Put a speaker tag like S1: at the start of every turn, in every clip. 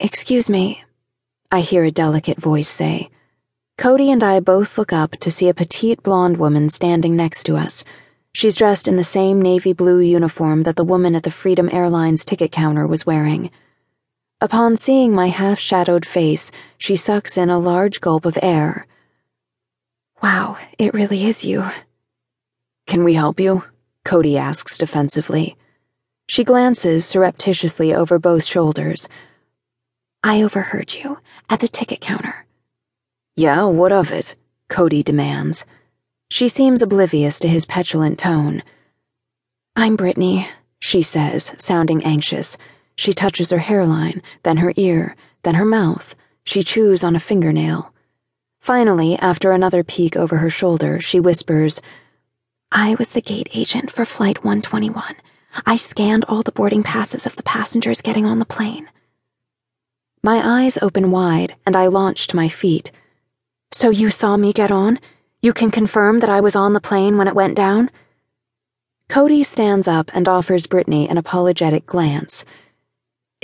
S1: Excuse me, I hear a delicate voice say. Cody and I both look up to see a petite blonde woman standing next to us. She's dressed in the same navy blue uniform that the woman at the Freedom Airlines ticket counter was wearing. Upon seeing my half shadowed face, she sucks in a large gulp of air. Wow, it really is you.
S2: Can we help you? Cody asks defensively.
S1: She glances surreptitiously over both shoulders. I overheard you at the ticket counter.
S2: Yeah, what of it?
S1: Cody demands. She seems oblivious to his petulant tone. I'm Brittany, she says, sounding anxious. She touches her hairline, then her ear, then her mouth. She chews on a fingernail. Finally, after another peek over her shoulder, she whispers, I was the gate agent for Flight 121. I scanned all the boarding passes of the passengers getting on the plane. My eyes open wide, and I launch to my feet. So you saw me get on? You can confirm that I was on the plane when it went down? Cody stands up and offers Brittany an apologetic glance.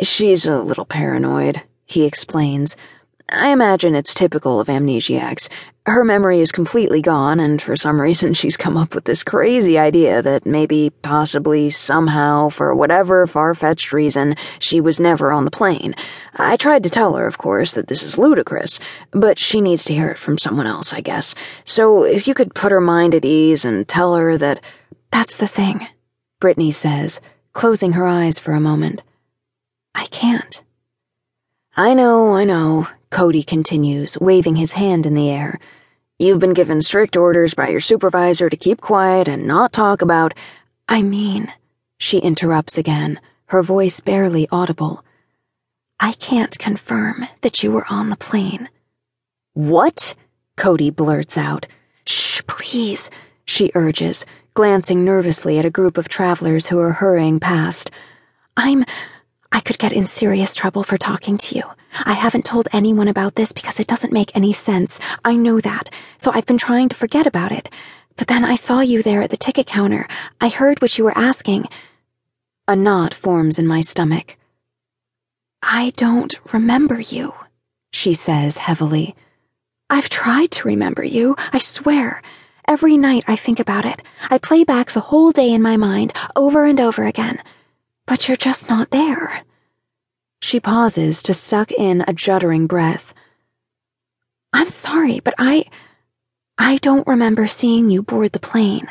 S2: She's a little paranoid, he explains. I imagine it's typical of amnesiacs. Her memory is completely gone, and for some reason she's come up with this crazy idea that maybe, possibly, somehow, for whatever far fetched reason, she was never on the plane. I tried to tell her, of course, that this is ludicrous, but she needs to hear it from someone else, I guess. So if you could put her mind at ease and tell her that.
S1: That's the thing, Brittany says, closing her eyes for a moment. I can't.
S2: I know, I know, Cody continues, waving his hand in the air. You've been given strict orders by your supervisor to keep quiet and not talk about.
S1: I mean, she interrupts again, her voice barely audible. I can't confirm that you were on the plane.
S2: What? Cody blurts out.
S1: Shh, please, she urges, glancing nervously at a group of travelers who are hurrying past. I'm. Get in serious trouble for talking to you. I haven't told anyone about this because it doesn't make any sense. I know that, so I've been trying to forget about it. But then I saw you there at the ticket counter. I heard what you were asking. A knot forms in my stomach. I don't remember you, she says heavily. I've tried to remember you, I swear. Every night I think about it. I play back the whole day in my mind, over and over again. But you're just not there. She pauses to suck in a juddering breath. I'm sorry, but I. I don't remember seeing you board the plane.